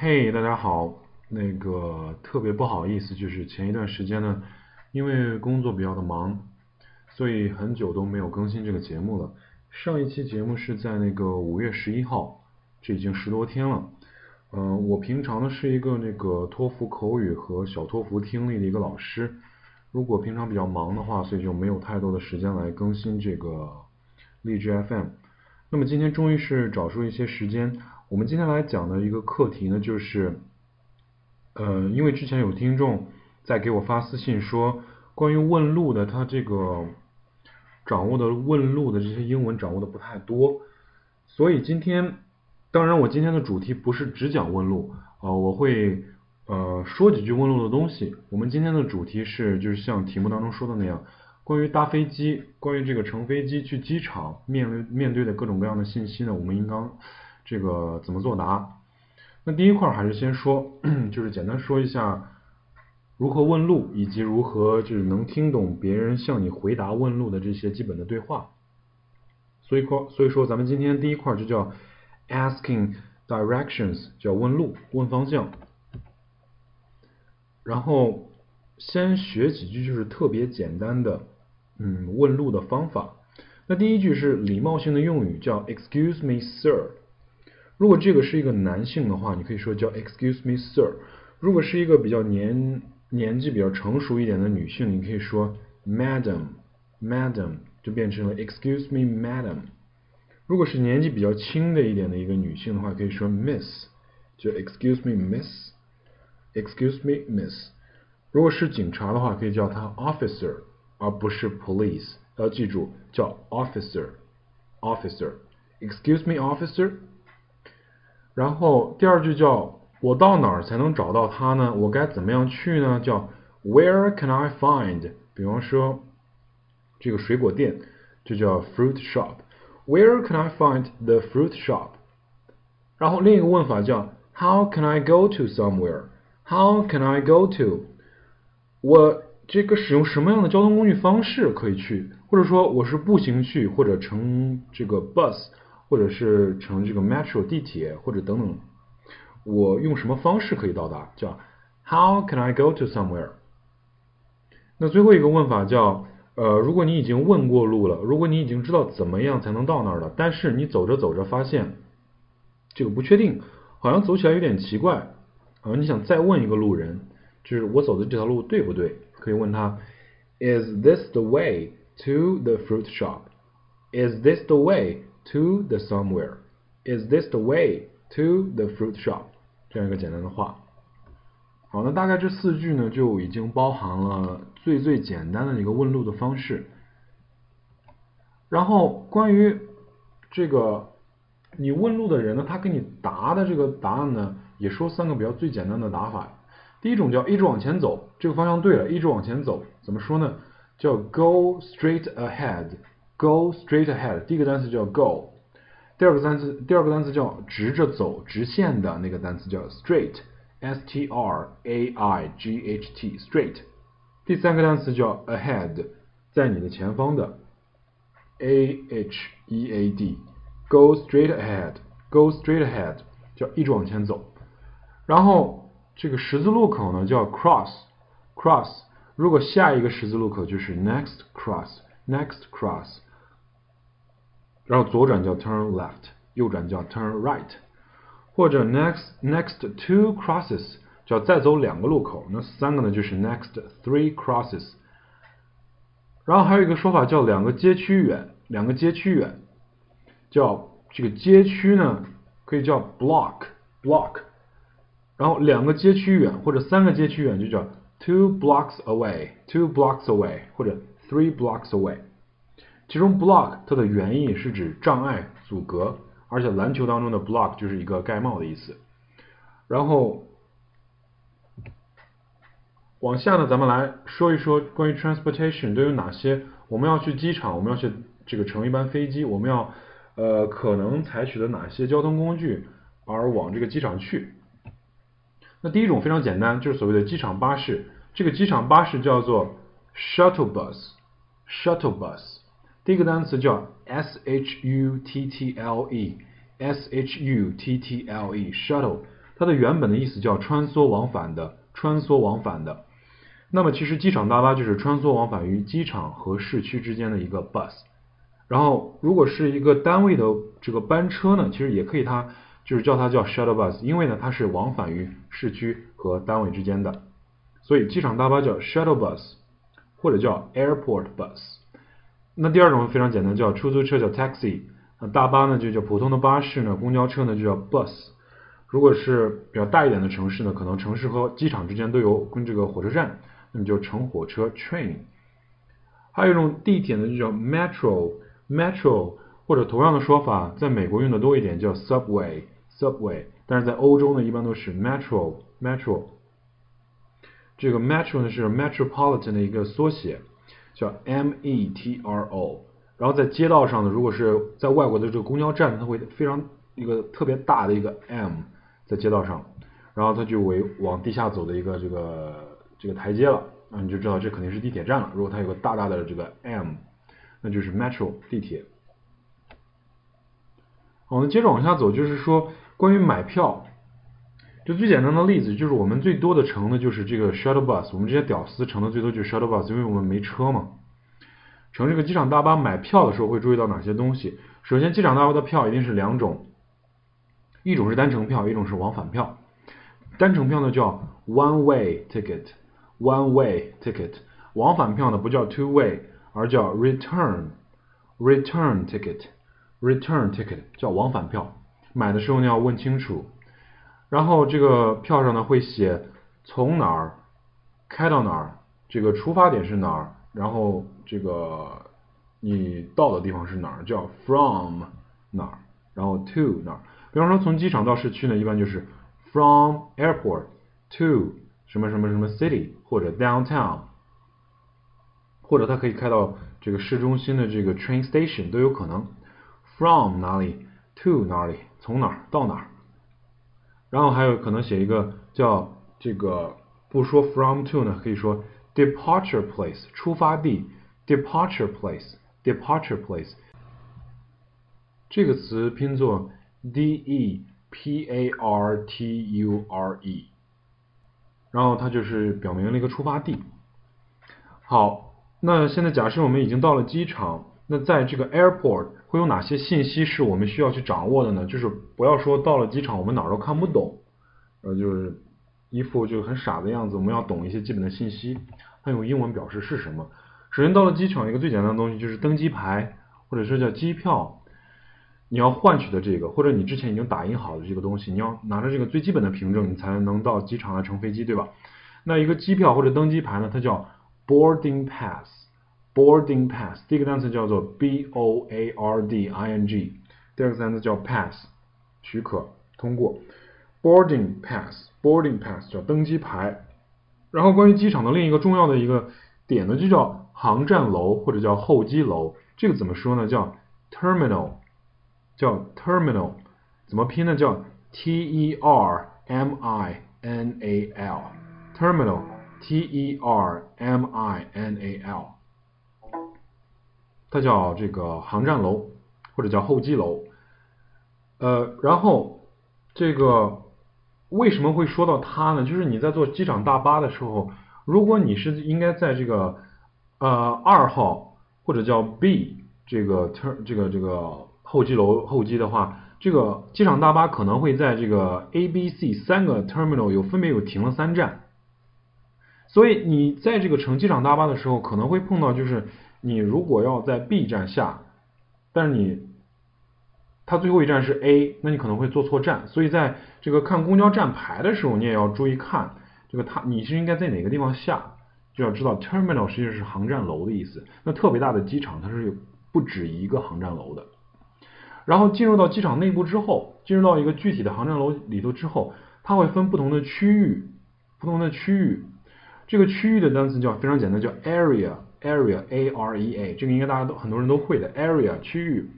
嘿，大家好，那个特别不好意思，就是前一段时间呢，因为工作比较的忙，所以很久都没有更新这个节目了。上一期节目是在那个五月十一号，这已经十多天了。嗯，我平常呢是一个那个托福口语和小托福听力的一个老师，如果平常比较忙的话，所以就没有太多的时间来更新这个励志 FM。那么今天终于是找出一些时间。我们今天来讲的一个课题呢，就是，呃，因为之前有听众在给我发私信说，关于问路的，他这个掌握的问路的这些英文掌握的不太多，所以今天，当然我今天的主题不是只讲问路，啊，我会呃说几句问路的东西。我们今天的主题是，就是像题目当中说的那样，关于搭飞机，关于这个乘飞机去机场面面对的各种各样的信息呢，我们应当。这个怎么作答？那第一块还是先说，就是简单说一下如何问路，以及如何就是能听懂别人向你回答问路的这些基本的对话。所以块，所以说咱们今天第一块就叫 asking directions，叫问路、问方向。然后先学几句就是特别简单的嗯问路的方法。那第一句是礼貌性的用语，叫 Excuse me, sir。如果这个是一个男性的话，你可以说叫 Excuse me, sir。如果是一个比较年年纪比较成熟一点的女性，你可以说 Madam，Madam 就变成了 Excuse me, Madam。如果是年纪比较轻的一点的一个女性的话，可以说 Miss，就 Excuse me, Miss，Excuse me, Miss。如果是警察的话，可以叫他 Officer，而不是 Police。要记住叫 Officer，Officer。Excuse me, Officer。然后第二句叫我到哪儿才能找到他呢？我该怎么样去呢？叫 Where can I find？比方说这个水果店就叫 fruit shop。Where can I find the fruit shop？然后另一个问法叫 How can I go to somewhere？How can I go to？我这个使用什么样的交通工具方式可以去？或者说我是步行去，或者乘这个 bus？或者是乘这个 metro 地铁或者等等，我用什么方式可以到达？叫 How can I go to somewhere？那最后一个问法叫呃，如果你已经问过路了，如果你已经知道怎么样才能到那儿了，但是你走着走着发现这个不确定，好像走起来有点奇怪，啊，你想再问一个路人，就是我走的这条路对不对？可以问他 Is this the way to the fruit shop？Is this the way？To the somewhere, is this the way to the fruit shop？这样一个简单的话。好，那大概这四句呢，就已经包含了最最简单的一个问路的方式。然后关于这个你问路的人呢，他给你答的这个答案呢，也说三个比较最简单的打法。第一种叫一直往前走，这个方向对了，一直往前走，怎么说呢？叫 go straight ahead。Go straight ahead，第一个单词叫 go，第二个单词第二个单词叫直着走、直线的那个单词叫 straight，s t r a i g h t，straight。第三个单词叫 ahead，在你的前方的 a h e a d，go straight ahead，go straight ahead 叫一直往前走。然后这个十字路口呢叫 cross，cross。如果下一个十字路口就是 next cross，next cross。然后左转叫 turn left，右转叫 turn right，或者 next next two crosses 叫再走两个路口，那三个呢就是 next three crosses。然后还有一个说法叫两个街区远，两个街区远，叫这个街区呢可以叫 block block，然后两个街区远或者三个街区远就叫 two blocks away two blocks away 或者 three blocks away。 其中 block 它的原意是指障碍、阻隔，而且篮球当中的 block 就是一个盖帽的意思。然后往下呢，咱们来说一说关于 transportation 都有哪些。我们要去机场，我们要去这个乘一班飞机，我们要呃可能采取的哪些交通工具而往这个机场去？那第一种非常简单，就是所谓的机场巴士。这个机场巴士叫做 shuttle bus，shuttle bus。第一个单词叫 s h u t t l e，s h u t t l e，shuttle，它的原本的意思叫穿梭往返的，穿梭往返的。那么其实机场大巴就是穿梭往返于机场和市区之间的一个 bus。然后如果是一个单位的这个班车呢，其实也可以它就是叫它叫 shuttle bus，因为呢它是往返于市区和单位之间的。所以机场大巴叫 shuttle bus，或者叫 airport bus。那第二种非常简单，叫出租车叫 taxi。那大巴呢就叫普通的巴士呢，公交车呢就叫 bus。如果是比较大一点的城市呢，可能城市和机场之间都有跟这个火车站，那么就乘火车 train。还有一种地铁呢就叫 metro，metro 或者同样的说法，在美国用的多一点叫 subway，subway。但是在欧洲呢一般都是 metro，metro。这个 metro 呢是 metropolitan 的一个缩写，叫 M E T R O。然后在街道上呢，如果是在外国的这个公交站，它会非常一个特别大的一个 M 在街道上，然后它就为往地下走的一个这个这个台阶了，那你就知道这肯定是地铁站了。如果它有个大大的这个 M，那就是 Metro 地铁。好，那接着往下走，就是说关于买票，就最简单的例子就是我们最多的乘的就是这个 Shuttle Bus，我们这些屌丝乘的最多就是 Shuttle Bus，因为我们没车嘛。乘这个机场大巴买票的时候会注意到哪些东西？首先，机场大巴的票一定是两种，一种是单程票，一种是往返票。单程票呢叫 one way ticket，one way ticket。往返票呢不叫 two way，而叫 return，return ticket，return ticket 叫往返票。买的时候呢要问清楚。然后这个票上呢会写从哪儿开到哪儿，这个出发点是哪儿。然后这个你到的地方是哪儿？叫 from 哪儿？然后 to 哪儿？比方说从机场到市区呢，一般就是 from airport to 什么什么什么 city 或者 downtown，或者它可以开到这个市中心的这个 train station 都有可能。from 哪里？to 哪里？从哪儿到哪儿？然后还有可能写一个叫这个不说 from to 呢，可以说。departure place 出发地，departure place，departure place 这个词拼作 d e p a r t u r e，然后它就是表明了一个出发地。好，那现在假设我们已经到了机场，那在这个 airport 会有哪些信息是我们需要去掌握的呢？就是不要说到了机场我们哪儿都看不懂，呃，就是一副就很傻的样子，我们要懂一些基本的信息。它用英文表示是什么？首先到了机场，一个最简单的东西就是登机牌，或者说叫机票，你要换取的这个，或者你之前已经打印好的这个东西，你要拿着这个最基本的凭证，你才能到机场来乘飞机，对吧？那一个机票或者登机牌呢，它叫 boarding pass boarding pass，第一个单词叫做 b o a r d i n g，第二个单词叫 pass，许可通过，boarding pass，boarding pass 叫登机牌。然后关于机场的另一个重要的一个点呢，就叫航站楼或者叫候机楼。这个怎么说呢？叫 terminal，叫 terminal，怎么拼呢？叫 t e r m i n a l，terminal，t e r m i n a l，它叫这个航站楼或者叫候机楼。呃，然后这个。为什么会说到它呢？就是你在坐机场大巴的时候，如果你是应该在这个呃二号或者叫 B 这个 ter 这个这个候机楼候机的话，这个机场大巴可能会在这个 A、B、C 三个 terminal 有分别有停了三站，所以你在这个乘机场大巴的时候，可能会碰到就是你如果要在 B 站下，但是你。它最后一站是 A，那你可能会坐错站，所以在这个看公交站牌的时候，你也要注意看这个它你是应该在哪个地方下，就要知道 terminal 实际上是航站楼的意思。那特别大的机场它是有不止一个航站楼的。然后进入到机场内部之后，进入到一个具体的航站楼里头之后，它会分不同的区域，不同的区域。这个区域的单词叫非常简单，叫 area area，area 这个应该大家都很多人都会的 area 区域，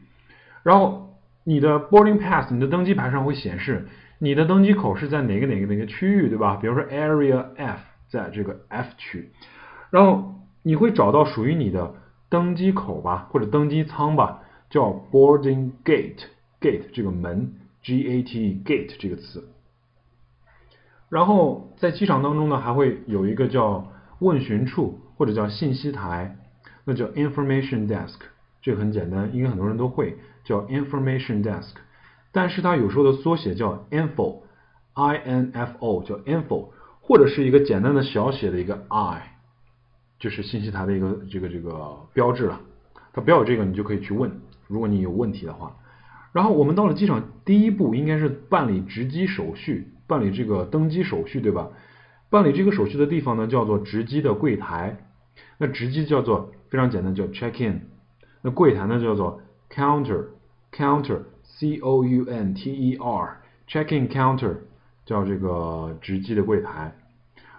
然后。你的 boarding pass，你的登机牌上会显示你的登机口是在哪个哪个哪个区域，对吧？比如说 area F，在这个 F 区，然后你会找到属于你的登机口吧，或者登机舱吧，叫 boarding gate，gate 这个门，G A T E gate 这个词。然后在机场当中呢，还会有一个叫问询处或者叫信息台，那叫 information desk，这个很简单，应该很多人都会叫 information desk。但是它有时候的缩写叫 info，i n f o 叫 info，或者是一个简单的小写的一个 i，就是信息台的一个这个这个标志了。它标有这个，你就可以去问，如果你有问题的话。然后我们到了机场，第一步应该是办理值机手续，办理这个登机手续，对吧？办理这个手续的地方呢，叫做值机的柜台。那值机叫做非常简单，叫 check in。那柜台呢，叫做 counter，counter，c o u n t e r，check in counter，叫这个值机的柜台。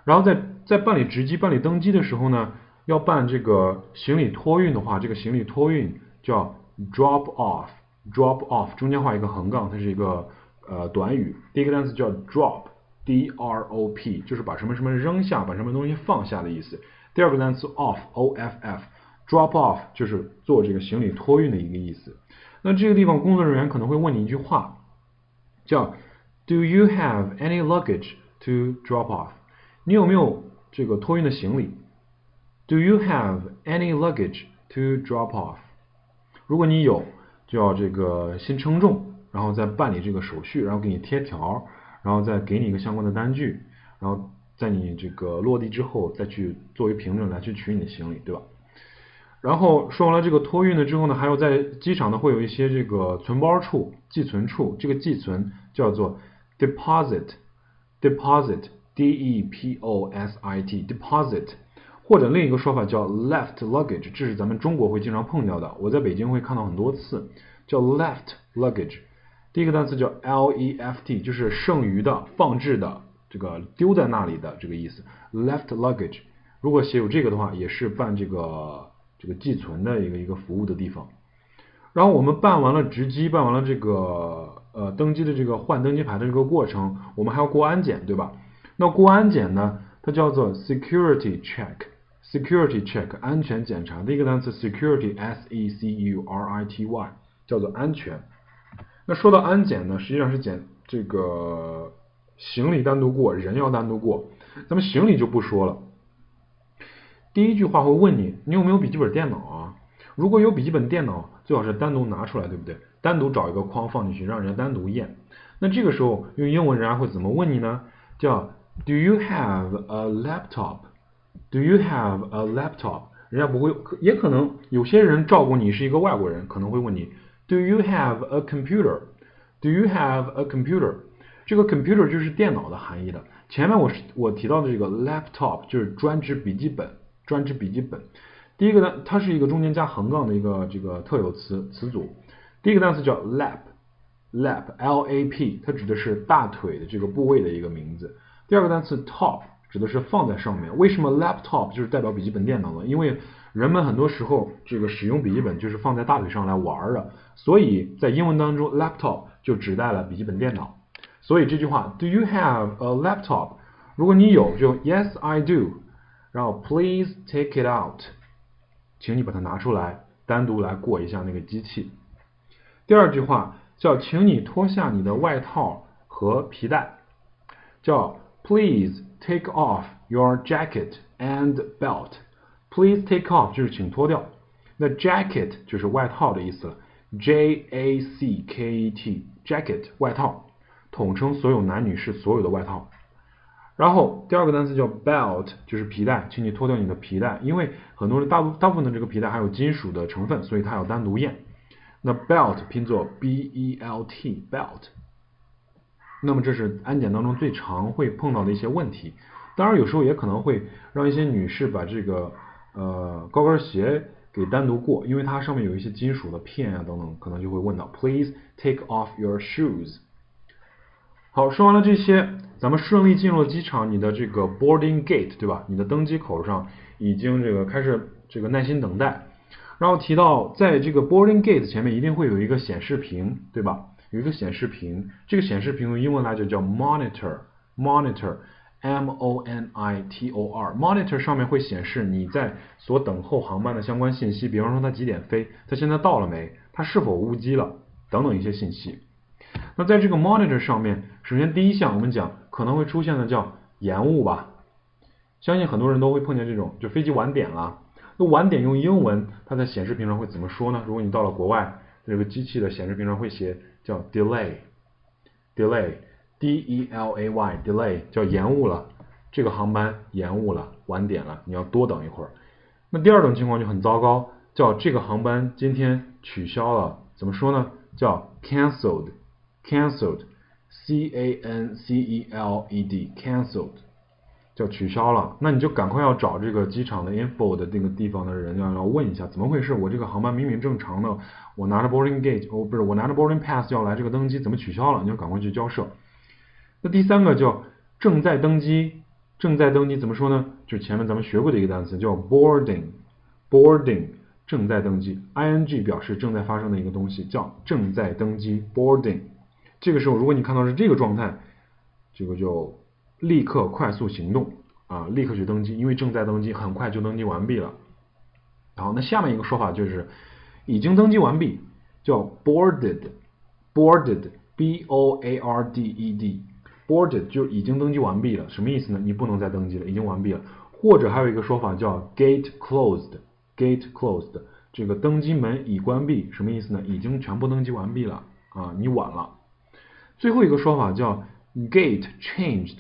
然后在在办理值机、办理登机的时候呢，要办这个行李托运的话，这个行李托运叫 drop off。drop off 中间画一个横杠，它是一个呃短语。第一个单词叫 drop，d r o p，就是把什么什么扔下，把什么东西放下的意思。第二个单词 off，o f f，drop off 就是做这个行李托运的一个意思。那这个地方工作人员可能会问你一句话，叫 Do you have any luggage to drop off？你有没有这个托运的行李？Do you have any luggage to drop off？如果你有。就要这个先称重，然后再办理这个手续，然后给你贴条，然后再给你一个相关的单据，然后在你这个落地之后再去作为凭证来去取你的行李，对吧？然后说完了这个托运了之后呢，还有在机场呢会有一些这个存包处、寄存处，这个寄存叫做 deposit，deposit，d e p o s i t，deposit。或者另一个说法叫 left luggage，这是咱们中国会经常碰到的，我在北京会看到很多次，叫 left luggage。第一个单词叫 left，就是剩余的、放置的、这个丢在那里的这个意思。left luggage，如果写有这个的话，也是办这个这个寄存的一个一个服务的地方。然后我们办完了值机，办完了这个呃登机的这个换登机牌的这个过程，我们还要过安检，对吧？那过安检呢，它叫做 security check。security check 安全检查，第一个单词 security s e c u r i t y 叫做安全。那说到安检呢，实际上是检这个行李单独过，人要单独过。咱们行李就不说了。第一句话会问你，你有没有笔记本电脑啊？如果有笔记本电脑，最好是单独拿出来，对不对？单独找一个框放进去，让人家单独验。那这个时候用英文人家会怎么问你呢？叫 Do you have a laptop？Do you have a laptop？人家不会，也可能有些人照顾你是一个外国人，可能会问你 Do you have a computer？Do you have a computer？这个 computer 就是电脑的含义的。前面我是我提到的这个 laptop 就是专指笔记本，专指笔记本。第一个呢，它是一个中间加横杠的一个这个特有词词组。第一个单词叫 lap，lap，l a p，它指的是大腿的这个部位的一个名字。第二个单词 top。指的是放在上面。为什么 laptop 就是代表笔记本电脑呢？因为人们很多时候这个使用笔记本就是放在大腿上来玩的，所以在英文当中 laptop 就指代了笔记本电脑。所以这句话 Do you have a laptop？如果你有，就 Yes I do。然后 Please take it out，请你把它拿出来，单独来过一下那个机器。第二句话叫请你脱下你的外套和皮带，叫 Please。Take off your jacket and belt. Please take off 就是请脱掉。那 jacket 就是外套的意思了。J A C K E T jacket 外套， 统称所有男女士所有的外套。然后第二个单词叫 belt，就是皮带，请你脱掉你的皮带，因为很多人大部大部分的这个皮带还有金属的成分，所以它要单独验。那 belt 拼作 B E L T belt。那么这是安检当中最常会碰到的一些问题，当然有时候也可能会让一些女士把这个呃高跟鞋给单独过，因为它上面有一些金属的片啊等等，可能就会问到 Please take off your shoes。好，说完了这些，咱们顺利进入了机场，你的这个 boarding gate 对吧？你的登机口上已经这个开始这个耐心等待，然后提到在这个 boarding gate 前面一定会有一个显示屏对吧？有一个显示屏，这个显示屏用英文来讲叫 monitor，monitor，m o n i t o r，monitor 上面会显示你在所等候航班的相关信息，比方说它几点飞，它现在到了没，它是否误机了，等等一些信息。那在这个 monitor 上面，首先第一项我们讲可能会出现的叫延误吧。相信很多人都会碰见这种，就飞机晚点了。那晚点用英文，它在显示屏上会怎么说呢？如果你到了国外，这个机器的显示屏上会写叫 delay，delay，d e l a y，delay 叫延误了，这个航班延误了，晚点了，你要多等一会儿。那第二种情况就很糟糕，叫这个航班今天取消了，怎么说呢？叫 cancelled，canceled C A N C E L E D, cancelled。叫取消了，那你就赶快要找这个机场的 info 的那个地方的人，要要问一下怎么回事？我这个航班明明正常的，我拿着 boarding gate，哦不是，我拿着 boarding pass 要来这个登机，怎么取消了？你要赶快去交涉。那第三个叫正在登机，正在登机怎么说呢？就前面咱们学过的一个单词叫 boarding，boarding 正在登机，ing 表示正在发生的一个东西，叫正在登机 boarding。这个时候如果你看到是这个状态，这个就。立刻快速行动啊！立刻去登机，因为正在登机，很快就登机完毕了。然后，那下面一个说法就是已经登机完毕，叫 boarded，boarded，b o a r d e d，boarded 就已经登机完毕了。什么意思呢？你不能再登机了，已经完毕了。或者还有一个说法叫 gate closed，gate closed，这个登机门已关闭，什么意思呢？已经全部登机完毕了啊，你晚了。最后一个说法叫 gate changed。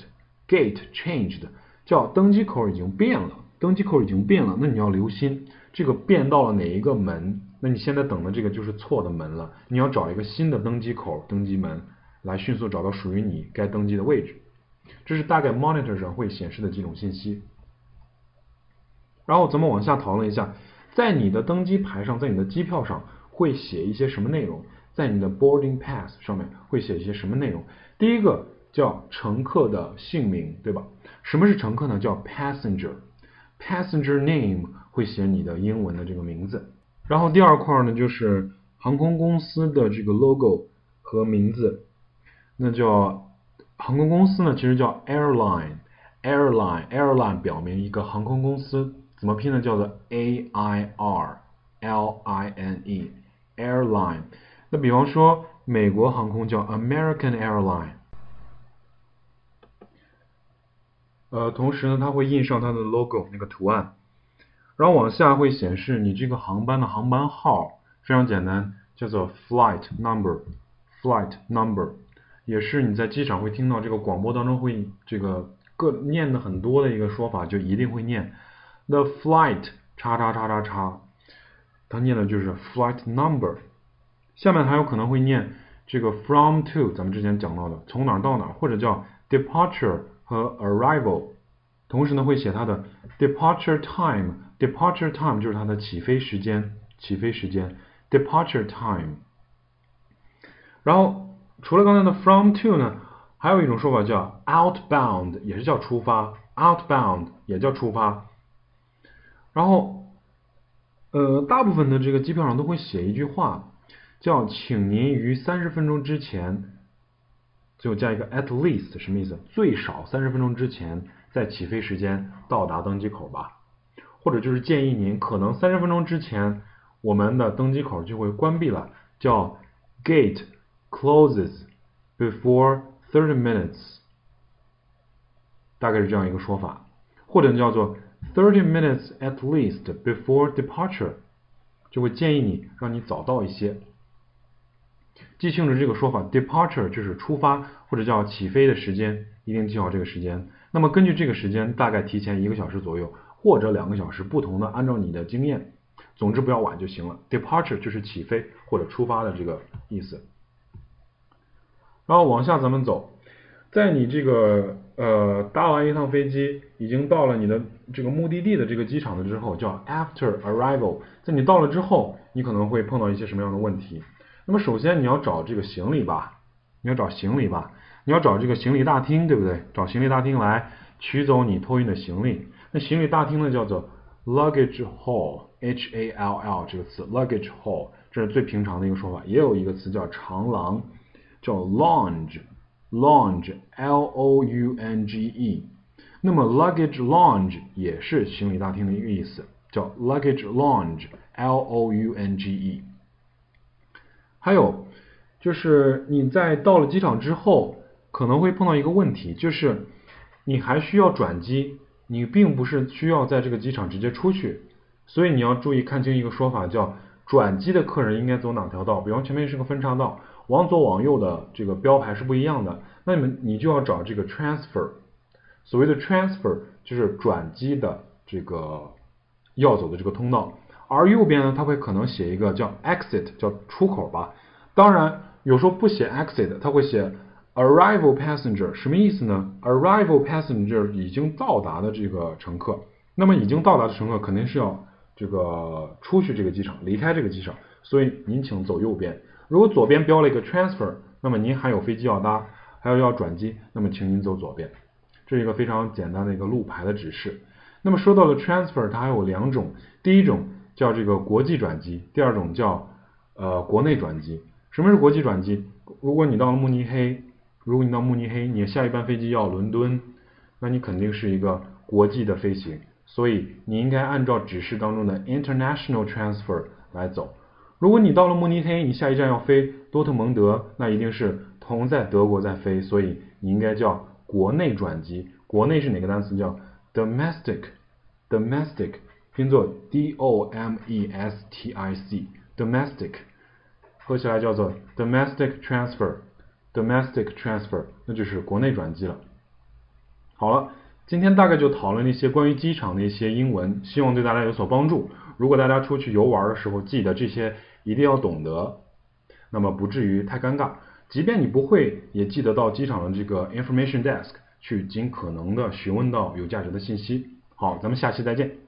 Gate changed，叫登机口已经变了，登机口已经变了，那你要留心这个变到了哪一个门？那你现在等的这个就是错的门了，你要找一个新的登机口、登机门来迅速找到属于你该登机的位置。这是大概 monitor 上会显示的几种信息。然后咱们往下讨论一下，在你的登机牌上，在你的机票上会写一些什么内容？在你的 boarding pass 上面会写一些什么内容？第一个。叫乘客的姓名，对吧？什么是乘客呢？叫 passenger，passenger name 会写你的英文的这个名字。然后第二块呢，就是航空公司的这个 logo 和名字。那叫航空公司呢，其实叫 airline，airline，airline 表明一个航空公司怎么拼呢？叫做 a i r l i n e，airline。那比方说美国航空叫 American Airline。呃，同时呢，它会印上它的 logo 那个图案，然后往下会显示你这个航班的航班号，非常简单，叫做 flight number，flight number，也是你在机场会听到这个广播当中会这个各念的很多的一个说法，就一定会念。the flight 叉叉叉叉叉，它念的就是 flight number，下面还有可能会念这个 from to，咱们之前讲到的从哪到哪，或者叫 departure。和 arrival，同时呢会写它的 departure time，departure time 就是它的起飞时间，起飞时间 departure time。然后除了刚才的 from to 呢，还有一种说法叫 outbound，也是叫出发，outbound 也叫出发。然后呃，大部分的这个机票上都会写一句话，叫请您于三十分钟之前。最后加一个 at least 什么意思？最少三十分钟之前在起飞时间到达登机口吧，或者就是建议您可能三十分钟之前我们的登机口就会关闭了，叫 gate closes before thirty minutes，大概是这样一个说法，或者叫做 thirty minutes at least before departure，就会建议你让你早到一些。记清楚这个说法，departure 就是出发或者叫起飞的时间，一定记好这个时间。那么根据这个时间，大概提前一个小时左右或者两个小时，不同的，按照你的经验，总之不要晚就行了。departure 就是起飞或者出发的这个意思。然后往下咱们走，在你这个呃搭完一趟飞机，已经到了你的这个目的地的这个机场了之后，叫 after arrival。在你到了之后，你可能会碰到一些什么样的问题？那么首先你要找这个行李吧，你要找行李吧，你要找这个行李大厅，对不对？找行李大厅来取走你托运的行李。那行李大厅呢叫做 luggage hall，h a l l 这个词 luggage hall，这是最平常的一个说法。也有一个词叫长廊，叫 lounge，lounge，l o u n g e。那么 luggage lounge 也是行李大厅的一个意思，叫 luggage lounge，l o u n g e。还有就是你在到了机场之后，可能会碰到一个问题，就是你还需要转机，你并不是需要在这个机场直接出去，所以你要注意看清一个说法，叫转机的客人应该走哪条道。比方前面是个分岔道，往左往右的这个标牌是不一样的，那你们你就要找这个 transfer。所谓的 transfer 就是转机的这个要走的这个通道，而右边呢，它会可能写一个叫 exit，叫出口吧。当然有时候不写 exit，它会写 arrival passenger，什么意思呢？arrival passenger 已经到达的这个乘客，那么已经到达的乘客肯定是要这个出去这个机场，离开这个机场，所以您请走右边。如果左边标了一个 transfer，那么您还有飞机要搭，还有要转机，那么请您走左边。这是一个非常简单的一个路牌的指示。那么说到了 transfer，它还有两种，第一种叫这个国际转机，第二种叫呃国内转机。什么是国际转机？如果你到了慕尼黑，如果你到慕尼黑，你下一班飞机要伦敦，那你肯定是一个国际的飞行，所以你应该按照指示当中的 international transfer 来走。如果你到了慕尼黑，你下一站要飞多特蒙德，那一定是同在德国在飞，所以你应该叫。国内转机，国内是哪个单词？叫 domestic，domestic 拼作 d o m e s t i c，domestic 合起来叫做 domestic transfer，domestic transfer 那就是国内转机了。好了，今天大概就讨论一些关于机场的一些英文，希望对大家有所帮助。如果大家出去游玩的时候，记得这些一定要懂得，那么不至于太尴尬。即便你不会，也记得到机场的这个 information desk 去尽可能的询问到有价值的信息。好，咱们下期再见。